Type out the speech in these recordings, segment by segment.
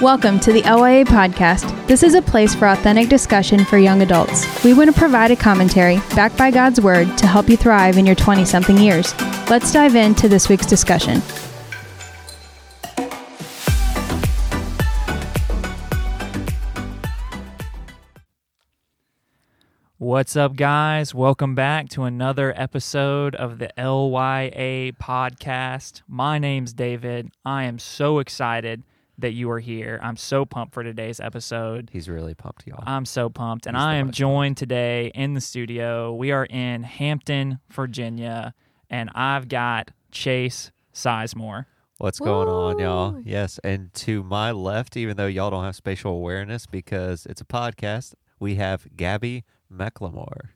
Welcome to the LYA podcast. This is a place for authentic discussion for young adults. We want to provide a commentary backed by God's word to help you thrive in your 20 something years. Let's dive into this week's discussion. What's up, guys? Welcome back to another episode of the LYA podcast. My name's David. I am so excited that you are here. I'm so pumped for today's episode. He's really pumped, y'all. I'm so pumped. And He's I am most joined today in the studio. We are in Hampton, Virginia, and I've got Chase Sizemore. What's going on, y'all? Yes, and to my left, even though y'all don't have spatial awareness because it's a podcast, we have Gabby McLemore.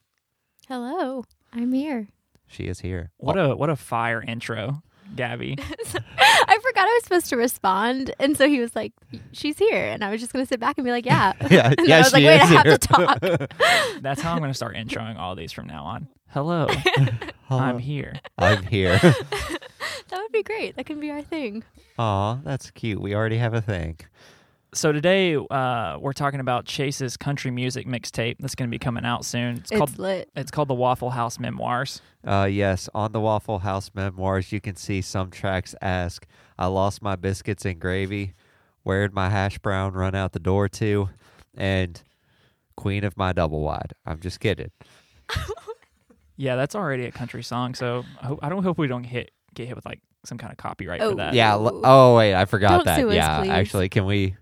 Hello, I'm here. She is here. What oh. a what a fire intro, Gabby. I forgot I was supposed to respond, and so he was like, "She's here," and I was just gonna sit back and be like, "Yeah." yeah, And yeah, I was like, she "Wait, I have here. to talk." That's how I'm going to start introing all these from now on. Hello, Hello. I'm here. I'm here. that would be great. That can be our thing. Aw, that's cute. We already have a thing. So today uh, we're talking about Chase's country music mixtape that's going to be coming out soon. It's, It's, called lit. it's called the Waffle House Memoirs. Uh, yes, on the Waffle House memoirs, you can see some tracks ask, I lost my biscuits and gravy. Where'd my hash brown run out the door to? And Queen of my double wide. I'm just kidding. Yeah, that's already a country song. So I, hope, I don't hope we don't hit get hit with like some kind of copyright Oh. for that. Yeah. l- Oh wait, I forgot Don't that. sue us, yeah, please. actually, can we?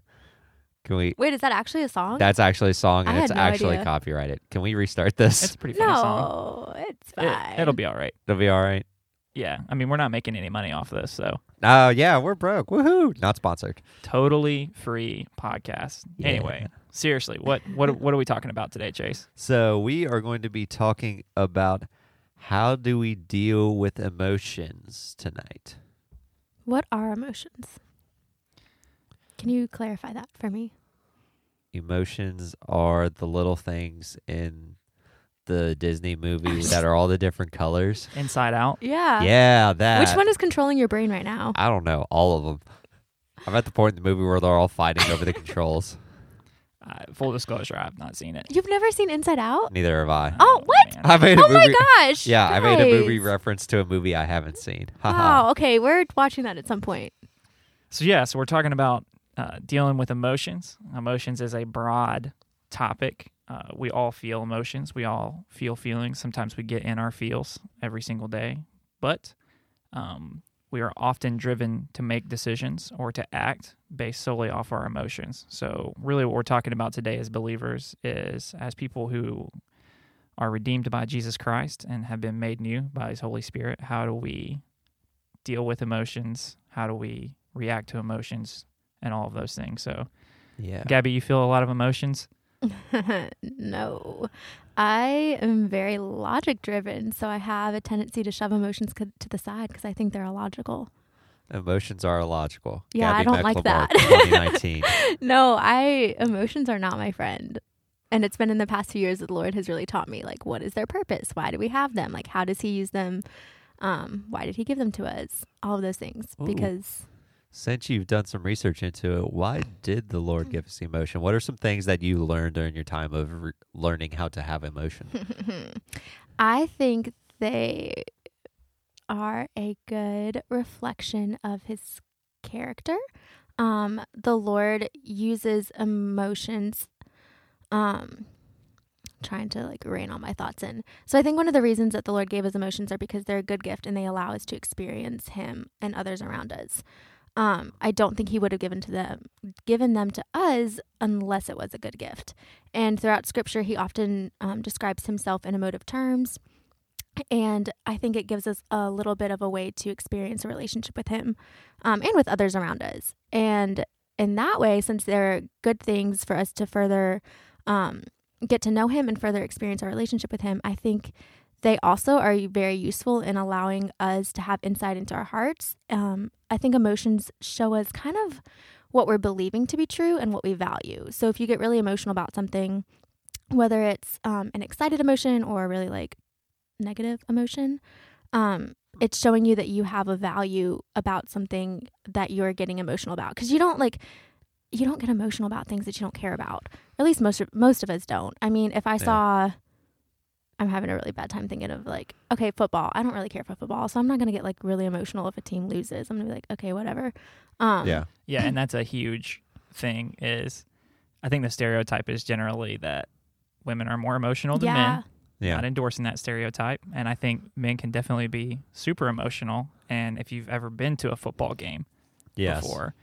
Can we? Wait, is that actually a song? That's actually a song, I and had it's no actually idea. copyrighted. Can we restart this? it's a pretty funny song. no, it's fine. it'll be all right. It'll be all right. Yeah, I mean we're not making any money off this, so Oh yeah, we're broke. Woohoo! Not sponsored. totally free podcast. Yeah. Anyway, seriously, what what what are we talking about today, Chase? So we are going to be talking about how do we deal with emotions tonight. What are emotions? Can you clarify that for me? Emotions are the little things in the Disney movie that are all the different colors. Inside Out. Yeah. Yeah, that. Which one is controlling your brain right now? I don't know. All of them. I'm at the point in the movie where they're all fighting over the controls. Uh, full disclosure, I've not seen it. You've never seen Inside Out? Neither have I. Oh, what? man. I made a Oh movie. my gosh! Yeah, I made a movie reference to a movie I haven't seen. Haha. Wow. Okay, we're watching that at some point. So yeah, so we're talking about uh, dealing with emotions. Emotions is a broad topic. Uh, we all feel emotions. We all feel feelings. Sometimes we get in our feels every single day, but um, we are often driven to make decisions or to act based solely off our emotions. So really, what we're talking about today as believers is as people who are redeemed by Jesus Christ and have been made new by His Holy Spirit. How do we deal with emotions? How do we react to emotions and all of those things? So, Yeah. Gabby, you feel a lot of emotions. no. I am very logic driven, so I have a tendency to shove emotions co- to the side because I think they're illogical. Emotions are illogical. Yeah, I Gabby don't like that. 2019. no, I emotions are not my friend. And it's been in the past few years that the Lord has really taught me like what is their purpose? Why do we have them? Like how does he use them? Um, why did he give them to us? All of those things. Ooh. Because Since you've done some research into it, why did the Lord give us emotion? What are some things that you learned during your time of re- learning how to have emotion? I think they are a good reflection of his character. Um, the Lord uses emotions. Um, trying to like rein all my thoughts in. So I think one of the reasons that the Lord gave us emotions are because they're a good gift and they allow us to experience Him and others around us. Um, I don't think He would have given to them given them to us unless it was a good gift. And throughout Scripture, He often um, describes Himself in emotive terms. And I think it gives us a little bit of a way to experience a relationship with Him um, and with others around us. And in that way, since there are good things for us to further um, get to know Him and further experience our relationship with Him, I think they also are very useful in allowing us to have insight into our hearts. Um, I think emotions show us kind of what we're believing to be true and what we value. So if you get really emotional about something, whether it's um, an excited emotion or a really like negative emotion, um, it's showing you that you have a value about something that you're getting emotional about. Because you don't like you don't get emotional about things that you don't care about. At least most of, most of us don't. I mean, if I saw I'm having a really bad time thinking of like, okay, football. I don't really care for football, so I'm not gonna get like really emotional if a team loses. I'm gonna be like, okay, whatever. Um, yeah. Yeah, and that's a huge thing. Is I think the stereotype is generally that women are more emotional than yeah. men. Yeah. Not endorsing that stereotype, and I think men can definitely be super emotional. And if you've ever been to a football game Yes. before,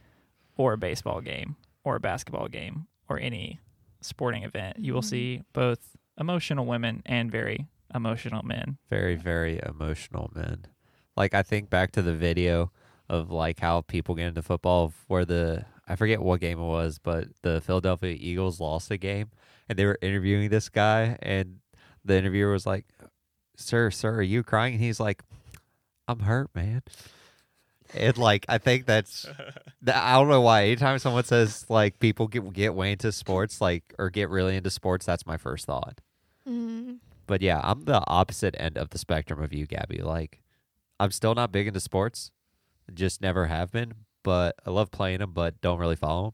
or a baseball game, or a basketball game, or any sporting event, you will Mhm. see both emotional women and very emotional men. Very, very emotional men. Like I think back to the video of like how people get into football where the I forget what game it was, but the Philadelphia Eagles lost a game and they were interviewing this guy and the interviewer was like, Sir, sir, are you crying? And he's like, I'm hurt, man. And like I think that's th- I don't know why. Anytime someone says like people get get way into sports, like or get really into sports, that's my first thought. Mm. But yeah, I'm the opposite end of the spectrum of you, Gabby. Like, I'm still not big into sports, just never have been. But I love playing them, but don't really follow 'em.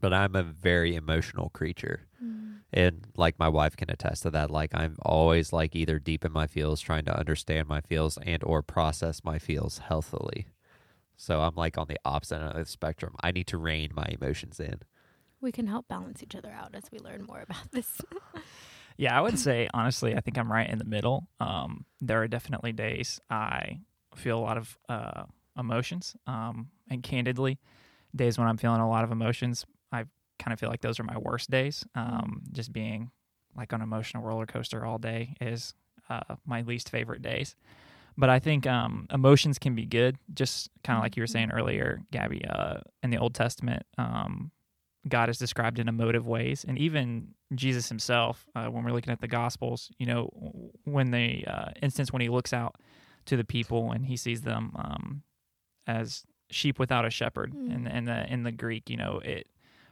But I'm a very emotional creature, Mm. and like my wife can attest to that. Like I'm always like either deep in my feels, trying to understand my feels and or process my feels healthily. So I'm like on the opposite end of the spectrum. I need to rein my emotions in. We can help balance each other out as we learn more about this. Yeah, I would say honestly, I think I'm right in the middle. Um, there are definitely days I feel a lot of uh, emotions, um, and candidly, days when I'm feeling a lot of emotions, I kind of feel like those are my worst days. Um, just being like on an emotional roller coaster all day is uh, my least favorite days. But I think um, emotions can be good, just kind of like you were saying earlier, Gabby. Uh, in the Old Testament, um, God is described in emotive ways, and even Jesus himself, uh, when we're looking at the Gospels, you know, when the uh, instance when he looks out to the people and he sees them um, as sheep without a shepherd, Mm. and and the in the Greek, you know, it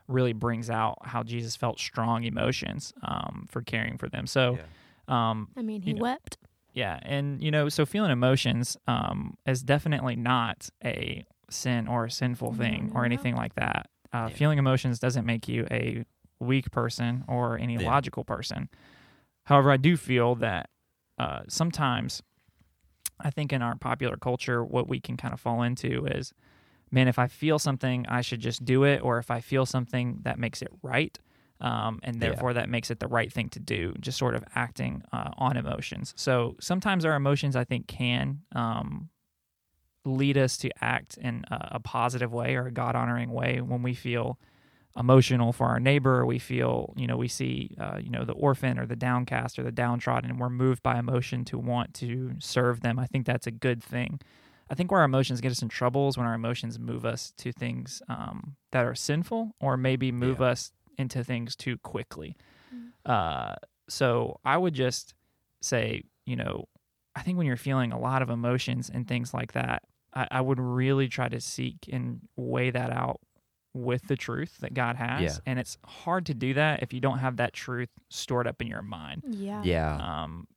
really brings out how Jesus felt strong emotions um, for caring for them. So, um, I mean, he You know, wept. yeah, and you know, so feeling emotions um, is definitely not a sin or a sinful thing no, or no. anything like that. Uh, Yeah. Feeling emotions doesn't make you a weak person or any Yeah. logical person. However, I do feel that uh, sometimes I think in our popular culture, what we can kind of fall into is, man, if I feel something, I should just do it, or if I feel something that makes it right, um, and Yeah. therefore that makes it the right thing to do, just sort of acting uh, on emotions. So sometimes our emotions, I think, can um, lead us to act in a, a positive way or a God honoring way when we feel emotional for our neighbor or we feel you know we see uh, you know the orphan or the downcast or the downtrodden and we're moved by emotion to want to serve them i think that's a good thing. I think where our emotions get us in trouble is when our emotions move us to things um, that are sinful or maybe move Yeah. us into things too quickly. Uh, so i would just say you know i think when you're feeling a lot of emotions and things like that I, I would really try to seek and weigh that out with the truth that God has. Yeah. And it's hard to do that if you don't have that truth stored up in your mind. Yeah. Yeah. Um,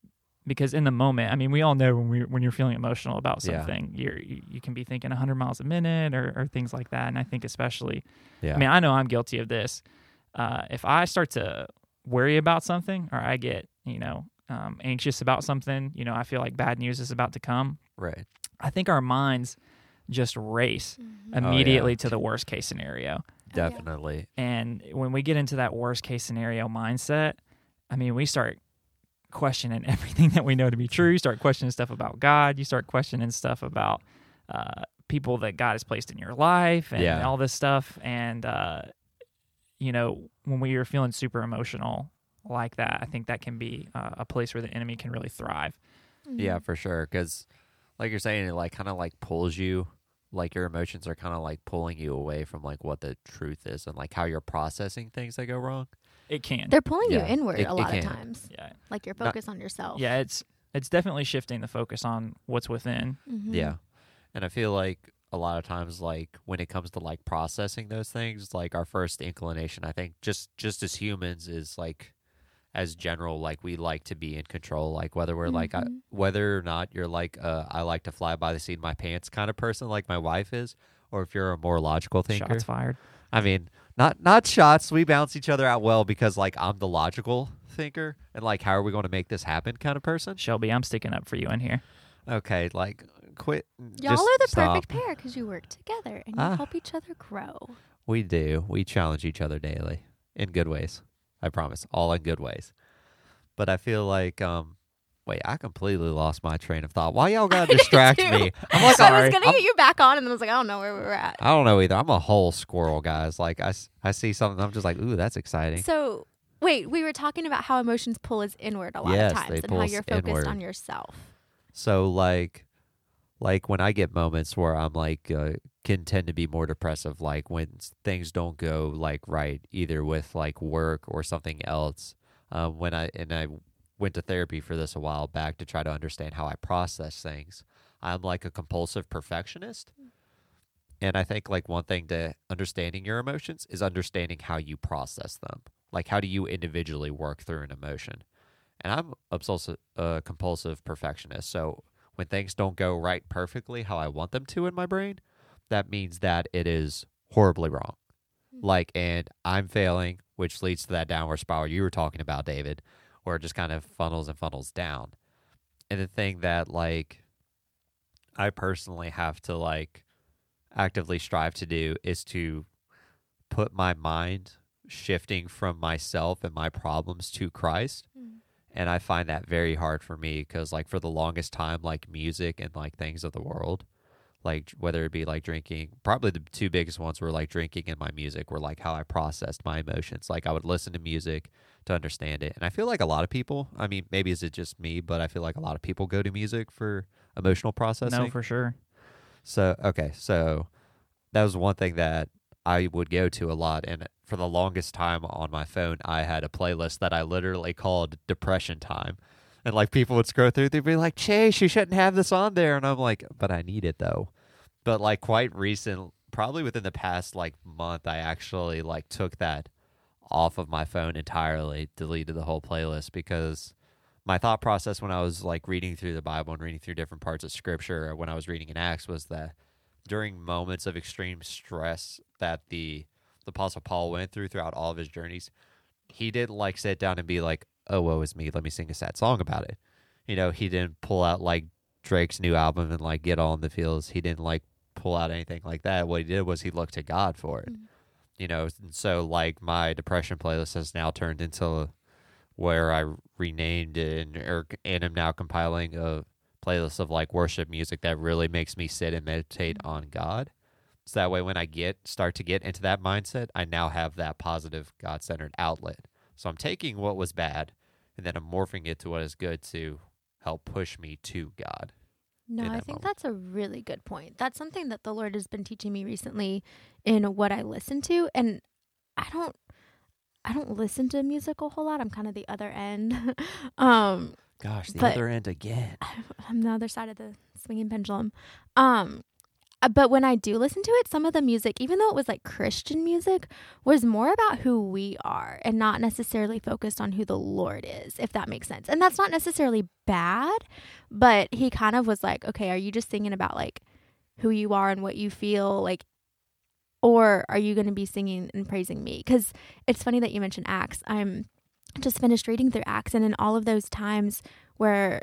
because in the moment, I mean, we all know when we when you're feeling emotional about Yeah. something, you're you, you can be thinking 100 miles a minute or, or things like that. And I think especially, Yeah. I mean, I know I'm guilty of this. Uh, if I start to worry about something or I get you know um, anxious about something, you know, I feel like bad news is about to come. right. I think our minds just race Mhm. Oh, yeah. immediately to the worst case scenario. Definitely. And when we get into that worst case scenario mindset, I mean, we start questioning everything that we know to be true. You start questioning stuff about God. You start questioning stuff about uh, people that God has placed in your life and Yeah. all this stuff. And, uh, you know, when we are feeling super emotional like that, I think that can be uh, a place where the enemy can really thrive. Yeah, Mhm. for sure. Because, like you're saying, it like kind of like pulls you, like your emotions are kind of like pulling you away from like what the truth is and like how you're processing things that go wrong. It can. They're pulling Yeah, you inward it- a lot of times. yeah. Like your focus Not- on yourself. Yeah, it's it's definitely shifting the focus on what's within. Mhm. Yeah. And I feel like a lot of times, like when it comes to like processing those things, like our first inclination, I think, just just as humans, is like as general, like we like to be in control. Like whether we're like, I, Mhm. whether or not you're like, uh, I like to fly by the seat of my pants kind of person, like my wife is, or if you're a more logical thinker. Shots fired. I mean, not not shots. We bounce each other out well because like I'm the logical thinker and like how are we going to make this happen kind of person. Shelby, I'm sticking up for you in here. Okay, like quit. Y'all just are the stop. perfect pair because you work together and you Ah. help each other grow. We do. We challenge each other daily in good ways. I promise, all in good ways. But I feel like um. Wait, I completely lost my train of thought. Why y'all gotta I distract me? I'm I sorry. was gonna I'm- get you back on, and then I was like, I don't know where we were at. I don't know either. I'm a whole squirrel, guys. Like I, I see something, I'm just like, ooh, that's exciting. So wait, we were talking about how emotions pull us inward a lot Yes, of times, and how you're focused inward. on yourself. So like, like when I get moments where I'm like, uh, can tend to be more depressive, like when things don't go like right, either with like work or something else. Um, when I and I went to therapy for this a while back to try to understand how I process things. I'm like a compulsive perfectionist. And I think like one thing to understanding your emotions is understanding how you process them. Like how do you individually work through an emotion? And I'm obsessive, uh, compulsive perfectionist. So when things don't go right perfectly how I want them to in my brain, that means that it is horribly wrong. Hmm. Like, and I'm failing, which leads to that downward spiral you were talking about, David, where it just kind of funnels and funnels down. And the thing that, like, I personally have to, like, actively strive to do is to put my mind shifting from myself and my problems to Christ hmm. And I find that very hard for me because like for the longest time like music and like things of the world like whether it be like drinking probably the two biggest ones were like drinking and my music were like how I processed my emotions like I would listen to music to understand it and I feel like a lot of people I mean maybe is it just me but I feel like a lot of people go to music for emotional processing No, for sure. so okay, so that was one thing that I would go to a lot, and for the longest time on my phone, I had a playlist that I literally called "Depression Time," and like people would scroll through, they'd be like, "Chase, you shouldn't have this on there," and I'm like, "But I need it though." But like quite recent, probably within the past like month, I actually like took that off of my phone entirely, deleted the whole playlist because my thought process when I was like reading through the Bible and reading through different parts of scripture when I was reading in Acts was that during moments of extreme stress that the the apostle Paul went through throughout all of his journeys, he didn't like sit down and be like, "Oh, woe is me, let me sing a sad song about it." You know, he didn't pull out like Drake's new album and like get all in the feels. He didn't like pull out anything like that. What he did was he looked to God for it. Mhm. You know, and so like my depression playlist has now turned into where I renamed it and or, and am now compiling a playlist of like worship music that really makes me sit and meditate on God. So that way when I get start to get into that mindset, I now have that positive God centered outlet. So I'm taking what was bad and then I'm morphing it to what is good to help push me to God. No, I think moment. that's a really good point. That's something that the Lord has been teaching me recently in what I listen to, and I don't, I don't listen to music a whole lot. I'm kind of the other end. um, Gosh, the But- other end again. I'm the other side of the swinging pendulum. Um, uh, but when I do listen to it, some of the music, even though it was like Christian music, was more about who we are and not necessarily focused on who the Lord is, if that makes sense. And that's not necessarily bad, but he kind of was like, okay, are you just singing about like who you are and what you feel like? Or are you going to be singing and praising me? Because it's funny that you mentioned Acts. I'm just finished reading through Acts, and in all of those times where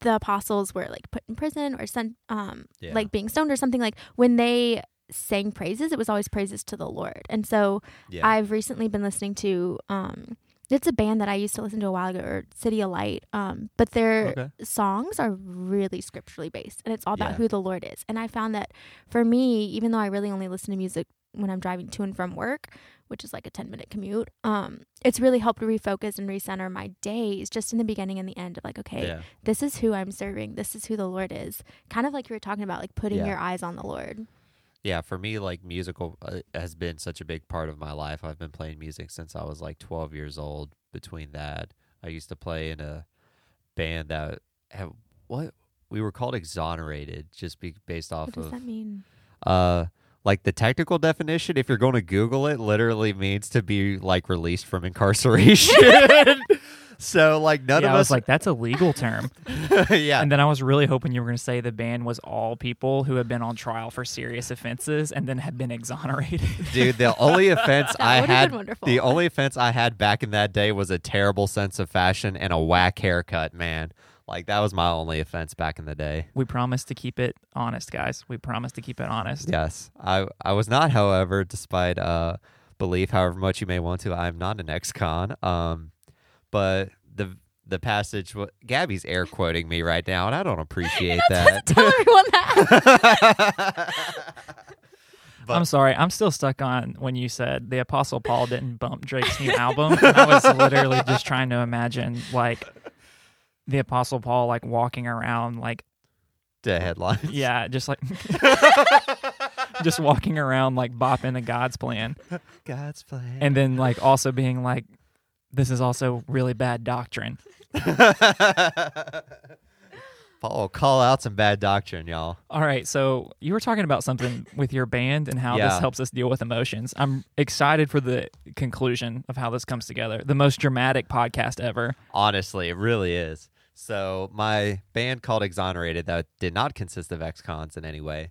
the apostles were like put in prison or sent um Yeah. like being stoned or something like when they sang praises it was always praises to the lord and so Yeah. i've recently been listening to um it's a band that i used to listen to a while ago or CityAlight um but their Okay. songs are really scripturally based and it's all about Yeah. who the lord is and i found that for me even though i really only listen to music when i'm driving to and from work which is like a 10 minute commute um it's really helped refocus and recenter my days just in the beginning and the end of like okay yeah. this is who I'm serving. This is who the Lord is. Kind of like you were talking about, like putting Yeah. your eyes on the Lord. Yeah, for me, like musical uh, has been such a big part of my life. I've been playing music since I was like 12 years old. Between that, I used to play in a band that have what we were called exonerated, just be based off What does of that mean? uh like the technical definition. If you're going to Google it, literally means to be like released from incarceration. So like none yeah, of I was us like, that's a legal term. yeah. And then I was really hoping you were going to say the ban was all people who had been on trial for serious offenses and then had been exonerated. Dude, the only offense I had wonderful. the only offense I had back in that day was a terrible sense of fashion and a whack haircut, man. Like that was my only offense back in the day. we promised to keep it honest, guys. We promised to keep it honest. Yes. I I was not, however, despite uh belief, however much you may want to, I'm not an ex-con. Um but the the passage Gabby's air quoting me right now and I don't appreciate that. Tell everyone that. But- I'm sorry. I'm still stuck on when you said the Apostle Paul didn't bump Drake's new album. I was literally just trying to imagine like the Apostle Paul like walking around like the headlines. yeah, just like just walking around like bopping the God's plan. God's plan. And then like also being like this is also really bad doctrine. Paul, call out some bad doctrine, y'all. All right, so you were talking about something with your band and how Yeah. this helps us deal with emotions. I'm excited for the conclusion of how this comes together. The most dramatic podcast ever. Honestly, it really is. So my band called Exonerated that did not consist of ex-cons in any way.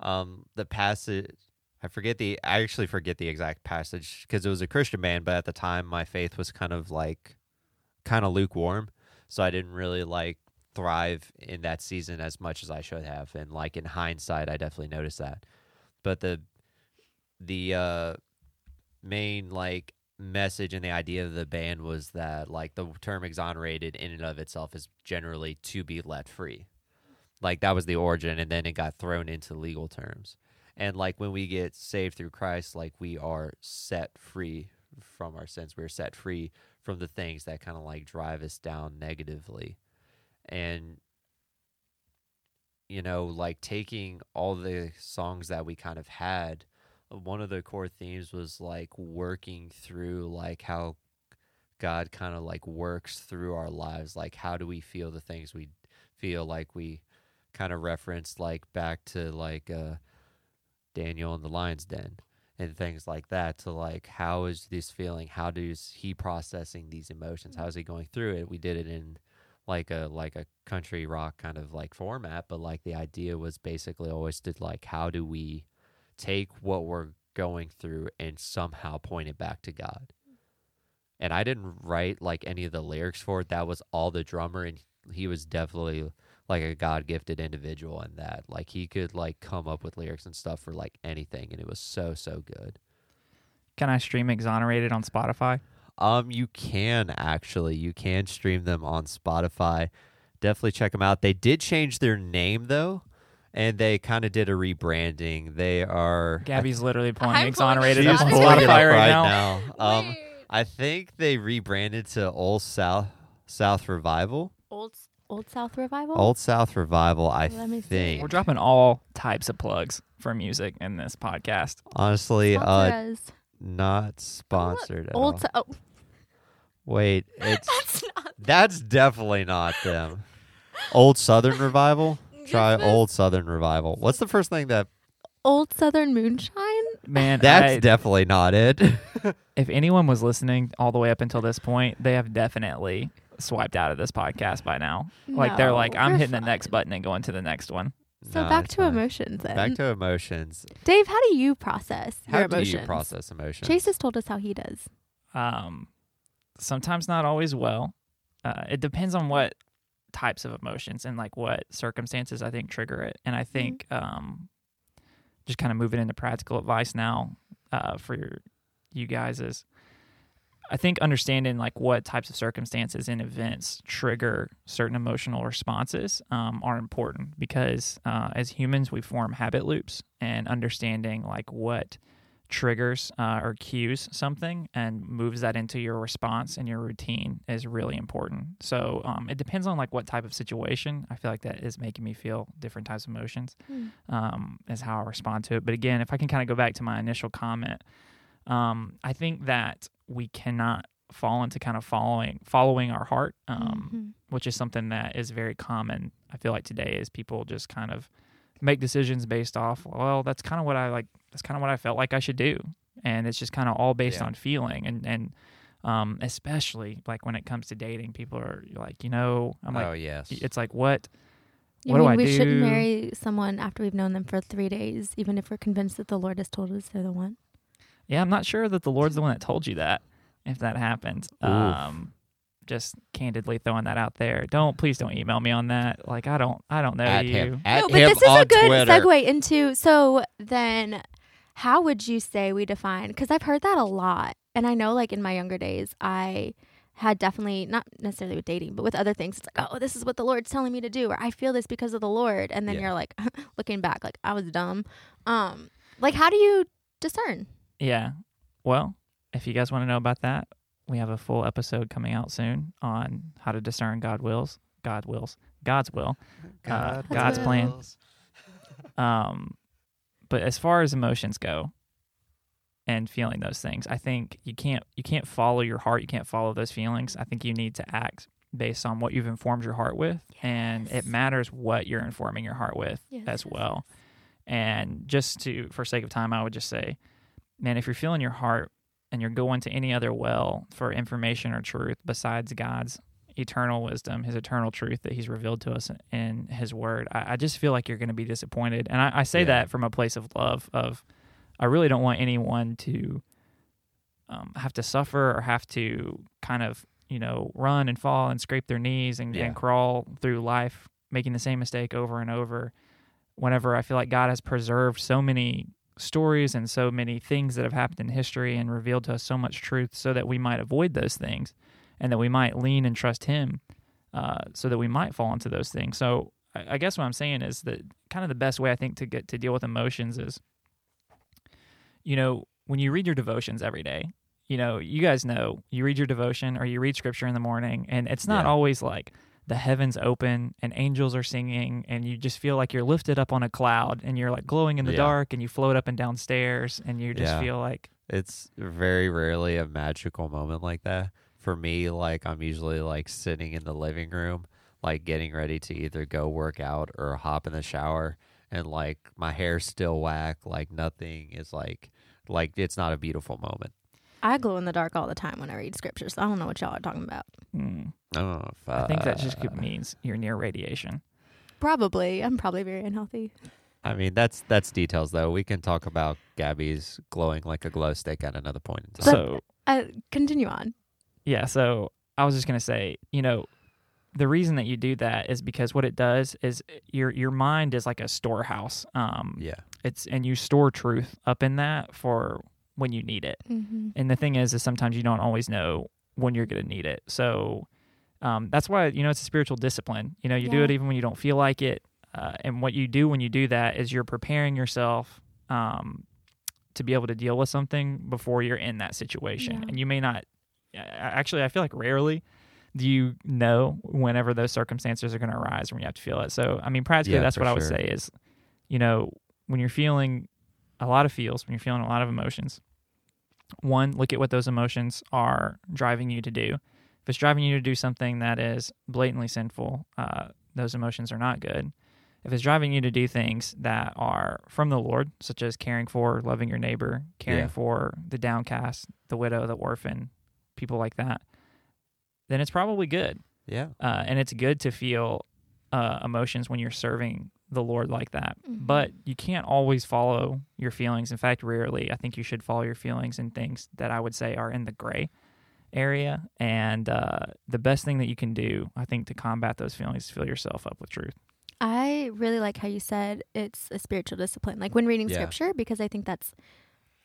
Um, the passage, I forget the, I actually forget the exact passage because it was a Christian band, but at the time my faith was kind of like, kind of lukewarm, so I didn't really like thrive in that season as much as I should have. And like in hindsight, I definitely noticed that. But the, the uh, main like message and the idea of the band was that like the term exonerated in and of itself is generally to be let free. Like that was the origin and then it got thrown into legal terms. And like when we get saved through Christ, like we are set free from our sins. We're set free from the things that kind of like drive us down negatively. And you know, like taking all the songs that we kind of had one of the core themes was like working through like how God kind of like works through our lives. Like how do we feel the things we feel like we kind of referenced like back to like uh Daniel in the lion's den and things like that to like how is this feeling? How does he processing these emotions? How is he going through it? We did it in like a like a country rock kind of like format, but like the idea was basically always to like how do we take what we're going through and somehow point it back to God. And I didn't write like any of the lyrics for it. That was all the drummer and he was definitely like a God gifted individual in that. Like he could like come up with lyrics and stuff for like anything and it was so so good. Can I stream Exonerated on Spotify? Um you can actually. You can stream them on Spotify. Definitely check them out. They did change their name though. And they kind of did a rebranding. They are Gabby's literally pulling I'm pulling Exonerated it up up. on She's pulling it Spotify right, now. Um, I think they rebranded to Old South South Revival. Old Old South Revival. Old South Revival, I Let me see. think. We're dropping all types of plugs for music in this podcast. Honestly, uh, not sponsored at Old. all. Oh, Wait, it's that's not. that's definitely not them. Old Southern Revival. Try Yes. Old Southern Revival. What's the first thing that? Old Southern Moonshine. Man, That's I- definitely not it. if anyone was listening all the way up until this point, they have definitely swiped out of this podcast by now. Like they're No, like, I'm we're hitting the next button and going to the next one. So No, back it's to fine. emotions then. Back to emotions. Dave, how do you process How your do you process emotions? Chase has told us how he does. Um, sometimes not always well. Uh, it depends on what types of emotions and like what circumstances I think trigger it. And I think um, just kind of moving into practical advice now uh, for your, you guys is I think understanding like what types of circumstances and events trigger certain emotional responses um, are important because uh, as humans we form habit loops and understanding like what triggers uh, or cues something and moves that into your response and your routine is really important. So um, it depends on like what type of situation. I feel like that is making me feel different types of emotions um, is how I respond to it. But again, if I can kind of go back to my initial comment, um, I think that we cannot fall into kind of following following our heart, um, Mhm. which is something that is very common. I feel like today is people just kind of make decisions based off. Well, that's kind of what I like. That's kind of what I felt like I should do, and it's just kind of all based Yeah. on feeling and and Um, especially like when it comes to dating, people are like, you know, I'm like, oh yes. it's like what You What do mean I we shouldn't marry someone after we've known them for three days, even if we're convinced that the Lord has told us they're the one? Yeah, I'm not sure that the Lord's the one that told you that. If that happened, Oof. um, just candidly throwing that out there. Don't please don't email me on that. Like I don't I don't know at you. him. At no, but him this is a good Twitter. segue into. So then, how would you say we define? Because I've heard that a lot, and I know, like in my younger days, I had definitely not necessarily with dating, but with other things. It's like, oh, this is what the Lord's telling me to do, or I feel this because of the Lord, and then Yeah. you're like, looking back, like I was dumb. Um, like how do you discern? Yeah. Well, if you guys want to know about that, we have a full episode coming out soon on how to discern God wills, God wills, God's will. Uh, God's plan. Um, but as far as emotions go, and feeling those things, I think you can't you can't follow your heart. You can't follow those feelings. I think you need to act based on what you've informed your heart with, and it matters what you're informing your heart with Yes, as well. And just to, for sake of time, I would just say, man, if you're feeling your heart and you're going to any other well for information or truth besides God's eternal wisdom, His eternal truth that He's revealed to us in His Word, I, I just feel like you're going to be disappointed. And I, I say Yeah. that from a place of love. Of I really don't want anyone to um, have to suffer or have to kind of you know run and fall and scrape their knees and, Yeah. and crawl through life making the same mistake over and over whenever I feel like God has preserved so many stories and so many things that have happened in history and revealed to us so much truth so that we might avoid those things and that we might lean and trust Him uh, so that we might fall into those things. So I, I guess what I'm saying is that kind of the best way I think to get to deal with emotions is, you know, when you read your devotions every day, you know, you guys know you read your devotion or you read scripture in the morning, and it's not Yeah. always like the heavens open and angels are singing and you just feel like you're lifted up on a cloud and you're like glowing in the Yeah. dark and you float up and down stairs and you just Yeah. feel like It's very rarely a magical moment like that. For me, like I'm usually like sitting in the living room, like getting ready to either go work out or hop in the shower and like my hair's still whack, like nothing is like like it's not a beautiful moment. I glow in the dark all the time when I read scripture, so I don't know what y'all are talking about. mm, I don't I think that just means you're near radiation. Probably, I'm probably very unhealthy. I mean that's that's details though. We can talk about Gabby's glowing like a glow stick at another point in time. So Uh, continue on. Yeah, so I was just gonna say, you know, the reason that you do that is because what it does is your your mind is like a storehouse. Um, yeah. it's and you store truth up in that for when you need it. Mm-hmm. And the thing is, is sometimes you don't always know when you're gonna need it. So um, that's why you know it's a spiritual discipline. You know, you do it even when you don't feel like it. Uh, and what you do when you do that is you're preparing yourself um, to be able to deal with something before you're in that situation. Yeah. And you may not. Actually, I feel like rarely do you know whenever those circumstances are going to arise when you have to feel it. So, I mean, practically, Yeah, that's what I would say is, you know, when you're feeling a lot of feels, when you're feeling a lot of emotions, one, look at what those emotions are driving you to do. If it's driving you to do something that is blatantly sinful, uh, those emotions are not good. If it's driving you to do things that are from the Lord, such as caring for, loving your neighbor, caring Yeah. for the downcast, the widow, the orphan, people like that, then it's probably good. Yeah. Uh, and it's good to feel uh, emotions when you're serving the Lord like that. Mhm. But you can't always follow your feelings. In fact, rarely. I think you should follow your feelings in things that I would say are in the gray area. And uh, the best thing that you can do, I think, to combat those feelings is fill yourself up with truth. I really like how you said it's a spiritual discipline, like when reading Yeah. scripture, because I think that's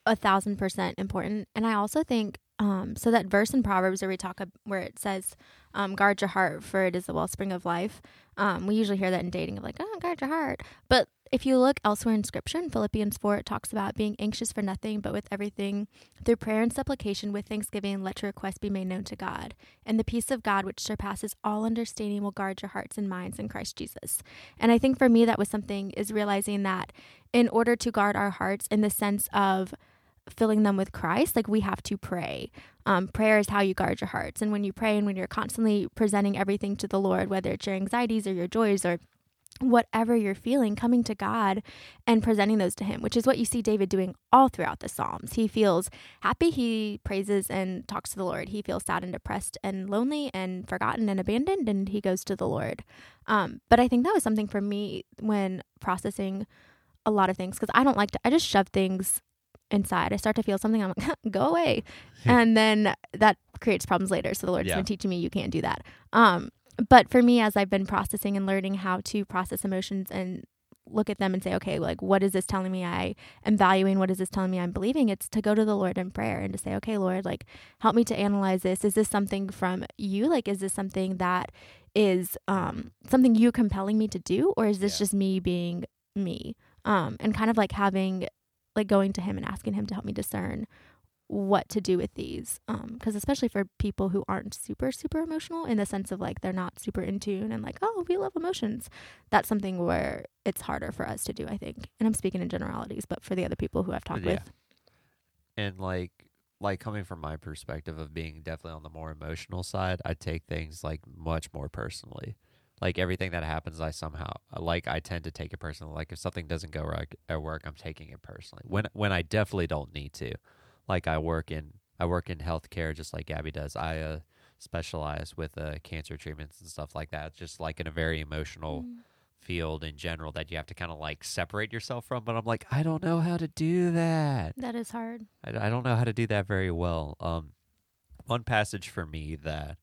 a thousand percent important. And I also think, um, so that verse in Proverbs where we talk, where it says, um, guard your heart for it is the wellspring of life. Um, we usually hear that in dating of like, oh, guard your heart. But if you look elsewhere in scripture in Philippians 4, it talks about being anxious for nothing, but with everything through prayer and supplication with thanksgiving, let your requests be made known to God. And the peace of God, which surpasses all understanding, will guard your hearts and minds in Christ Jesus. And I think for me, that was something is realizing that in order to guard our hearts in the sense of filling them with Christ, like we have to pray. Um, prayer is how you guard your hearts. And when you pray and when you're constantly presenting everything to the Lord, whether it's your anxieties or your joys or whatever you're feeling, coming to God and presenting those to Him, which is what you see David doing all throughout the Psalms. He feels happy, he praises and talks to the Lord. He feels sad and depressed and lonely and forgotten and abandoned, and he goes to the Lord. Um, but I think that was something for me when processing a lot of things because I don't like to, I just shove things inside. I start to feel something, I'm like, go away. and then that creates problems later. So the Lord's Yeah. been teaching me you can't do that. Um, but for me, as I've been processing and learning how to process emotions and look at them and say, okay, like, what is this telling me I am valuing? What is this telling me I'm believing? It's to go to the Lord in prayer and to say, okay, Lord, like, help me to analyze this. Is this something from you? Like, is this something that is um, something you compelling me to do? Or is this Yeah. just me being me? Um, and kind of like having, like, going to Him and asking Him to help me discern what to do with these um, because especially for people who aren't super super emotional in the sense of like they're not super in tune and like oh we love emotions. That's something where it's harder for us to do i think. And i'm speaking in generalities but for the other people who i've talked Yeah. with. And like like coming from my perspective of being definitely on the more emotional side i take things like much more personally like everything that happens i somehow like i tend to take it personally. Like if something doesn't go right at work i'm taking it personally. When when i definitely don't need to. Like i work in i work in healthcare just like gabby does. I uh specialize with uh cancer treatments and stuff like that just like in a very emotional Mm. field in general that you have to kind of like separate yourself from but i'm like i don't know how to do that. That is hard. I, I don't know how to do that very well. Um, one passage for me that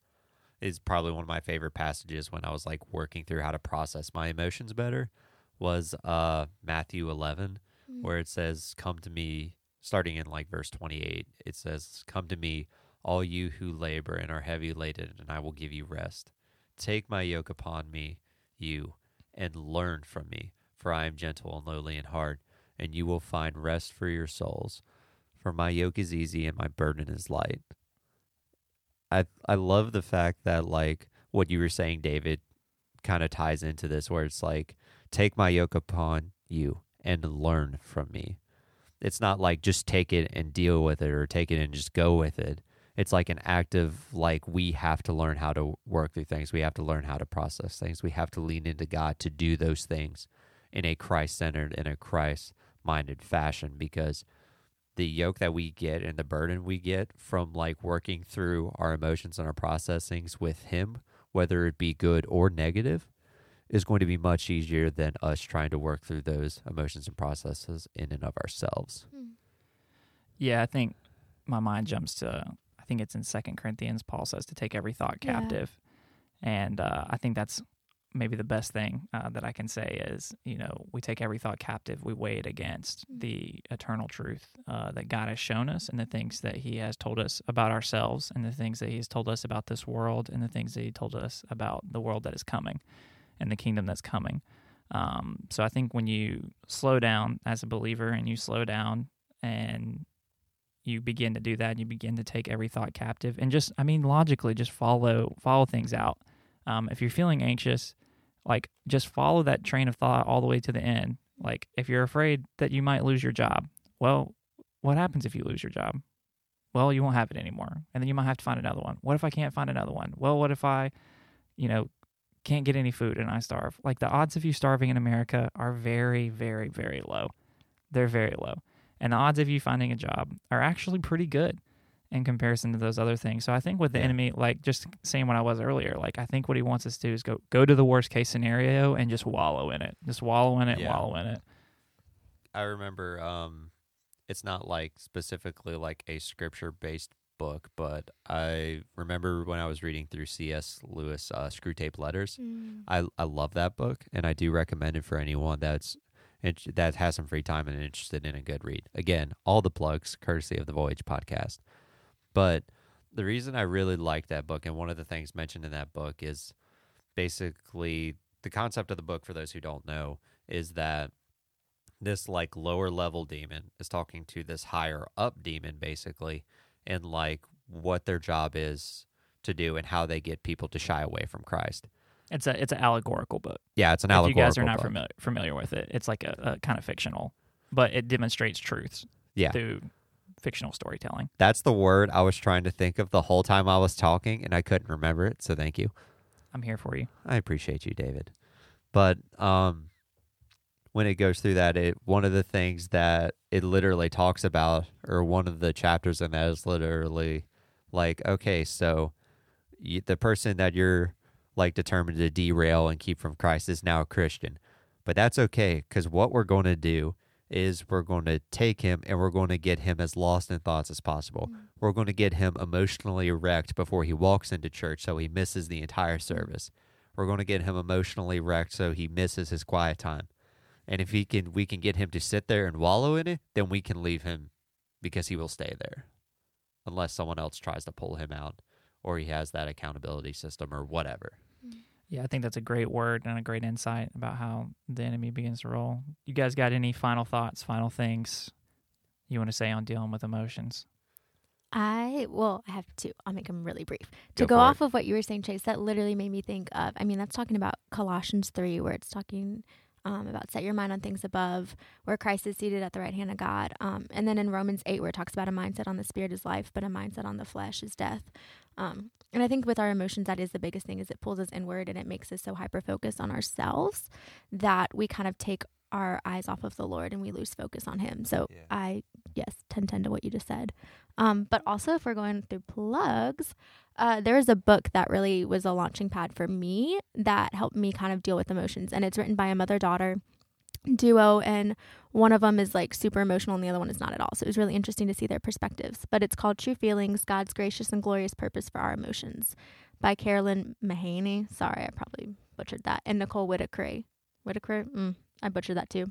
is probably one of my favorite passages when I was like working through how to process my emotions better was uh Matthew 11 Mm. where it says come to me starting in like verse 28 it says come to me all you who labor and are heavy laden and I will give you rest take my yoke upon me you and learn from me for I am gentle and lowly in heart and you will find rest for your souls for my yoke is easy and my burden is light. I I love the fact that like what you were saying, David, kind of ties into this where it's like, take my yoke upon you and learn from me. It's not like just take it and deal with it or take it and just go with it. It's like an active like we have to learn how to work through things. We have to learn how to process things. We have to lean into God to do those things in a Christ centered, in a Christ minded fashion because the yoke that we get and the burden we get from like working through our emotions and our processings with him whether it be good or negative is going to be much easier than us trying to work through those emotions and processes in and of ourselves Mm. Yeah, I think my mind jumps to I think it's in Second Corinthians. Paul says to take every thought Yeah. captive, and uh, I think that's maybe the best thing uh, that I can say is you know we take every thought captive, we weigh it against the eternal truth uh, that God has shown us, and the things that He has told us about ourselves, and the things that He has told us about this world, and the things that He told us about the world that is coming, and the kingdom that's coming. Um, so I think when you slow down as a believer, and you slow down and you begin to do that and you begin to take every thought captive and just i mean logically just follow follow things out um, if you're feeling anxious like just follow that train of thought all the way to the end. Like if you're afraid that you might lose your job well what happens if you lose your job? Well you won't have it anymore and then you might have to find another one. What if i can't find another one? Well what if i you know can't get any food and i starve? Like the odds of you starving in america are very very very low. They're very low. And the odds of you finding a job are actually pretty good in comparison to those other things. So I think with the Yeah. enemy, like just saying what I was earlier, like I think what he wants us to do is go go to the worst case scenario and just wallow in it, just wallow in it, Yeah. wallow in it. i remember um it's not like specifically like a scripture based book but i remember when i was reading through C.S. Lewis uh, Screwtape Letters Mm. I I love that book, and I do recommend it for anyone that's int- that has some free time and interested in a good read. Again, all the plugs courtesy of the Voyage podcast. But the reason I really like that book, and one of the things mentioned in that book, is basically the concept of the book. For those who don't know, is that this like lower level demon is talking to this higher up demon, basically, and like what their job is to do and how they get people to shy away from Christ. It's a it's an allegorical book. Yeah, it's an allegorical if you guys are not book. familiar familiar with it, it's like a, a kind of fictional, but it demonstrates truths Yeah, through fictional storytelling. that's the word I was trying to think of the whole time I was talking, and I couldn't remember it. So thank you. I'm here for you. I appreciate you, David. But um, when it goes through that, it one of the things that it literally talks about, or one of the chapters in that is literally like, okay, so you, the person that you're like determined to derail and keep from Christ is now a Christian. But that's okay because what we're going to do is we're going to take him and we're going to get him as lost in thoughts as possible. Mm. We're going to get him emotionally wrecked before he walks into church so he misses the entire service. We're going to get him emotionally wrecked so he misses his quiet time. And if he can we can get him to sit there and wallow in it, then we can leave him because he will stay there. Unless someone else tries to pull him out or he has that accountability system or whatever. Yeah, I think that's a great word and a great insight about how the enemy begins to roll. You guys got any final thoughts, final things you want to say on dealing with emotions? I well, I have two. I'll make them really brief. To Go go off it. of what you were saying, Chase, that literally made me think of. I mean, that's talking about Colossians three, where it's talking um, about set your mind on things above, where Christ is seated at the right hand of God. Um, and then in Romans eight, where it talks about a mindset on the spirit is life, but a mindset on the flesh is death. Um, and I think with our emotions, that is the biggest thing: is it pulls us inward and it makes us so hyper focused on ourselves that we kind of take our eyes off of the Lord and we lose focus on Him. So Yeah. I yes, ten ten to what you just said. Um, but also, if we're going through plugs, uh, there is a book that really was a launching pad for me that helped me kind of deal with emotions. And it's written by a mother daughter duo, and one of them is like super emotional, and the other one is not at all. So it was really interesting to see their perspectives. But it's called True Feelings God's Gracious and Glorious Purpose for Our Emotions by Carolyn Mahaney. Sorry, I probably butchered that. And Nicole Whitaker. Whitaker? Mm, I butchered that too.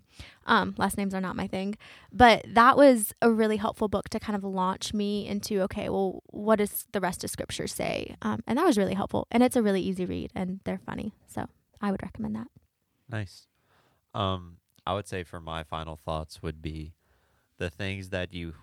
Um, last names are not my thing. But that was a really helpful book to kind of launch me into okay, well, what does the rest of scripture say? Um, and that was really helpful. And it's a really easy read and they're funny. So I would recommend that. Nice. Um, I would say for my final thoughts would be the things that you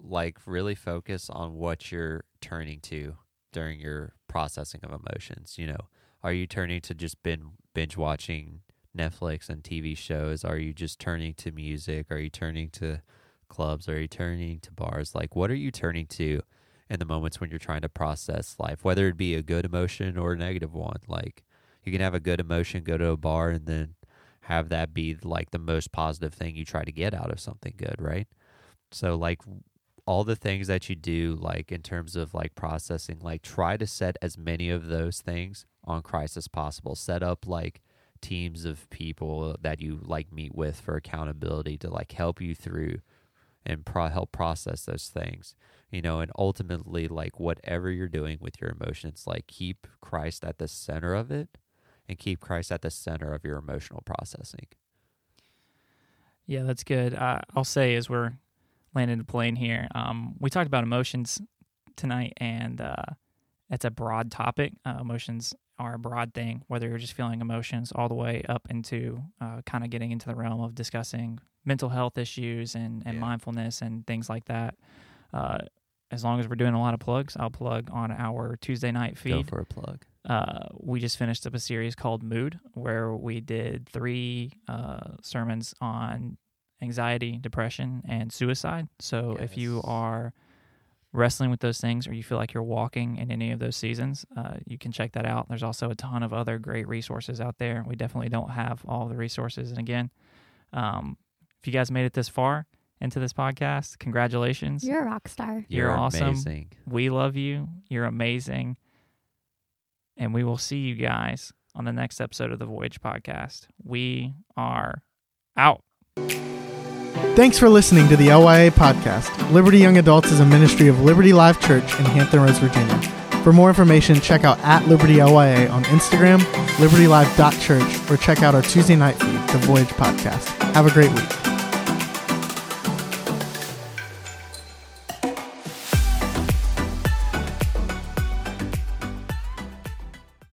like really focus on what you're turning to during your processing of emotions. You know, are you turning to just binge binge watching Netflix and TV shows? Are you just turning to music? Are you turning to clubs? Are you turning to bars? Like, what are you turning to in the moments when you're trying to process life, whether it be a good emotion or a negative one? Like, you can have a good emotion, go to a bar, and then have that be like the most positive thing you try to get out of something good, right? So, like, all the things that you do, like in terms of like processing, like try to set as many of those things on Christ as possible. Set up like teams of people that you like meet with for accountability to like help you through and pro- help process those things you know and ultimately like whatever you're doing with your emotions like keep christ at the center of it and keep christ at the center of your emotional processing Yeah, that's good. Uh, I'll say as we're landing the plane here, um, we talked about emotions tonight, and uh, it's a broad topic. Uh, emotions are a broad thing, whether you're just feeling emotions all the way up into uh, kind of getting into the realm of discussing mental health issues and, and Yeah. mindfulness and things like that. Uh, as long as we're doing a lot of plugs, I'll plug on our Tuesday night feed go for a plug uh, we just finished up a series called Mood, where we did three uh, sermons on anxiety, depression, and suicide. So if you are wrestling with those things or you feel like you're walking in any of those seasons, uh, you can check that out. There's also a ton of other great resources out there. We definitely don't have all the resources. And again, um, if you guys made it this far into this podcast, congratulations. You're a rock star. You're awesome. amazing We love you. You're amazing. And we will see you guys on the next episode of the Voyage Podcast. We are out. Thanks for listening to the LYA podcast. Liberty Young Adults is a ministry of Liberty Life Church in Hampton Roads, Virginia. For more information, check out at Liberty LYA on Instagram, libertylife.church, or check out our Tuesday night feed, the Voyage Podcast. Have a great week.